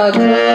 Okay.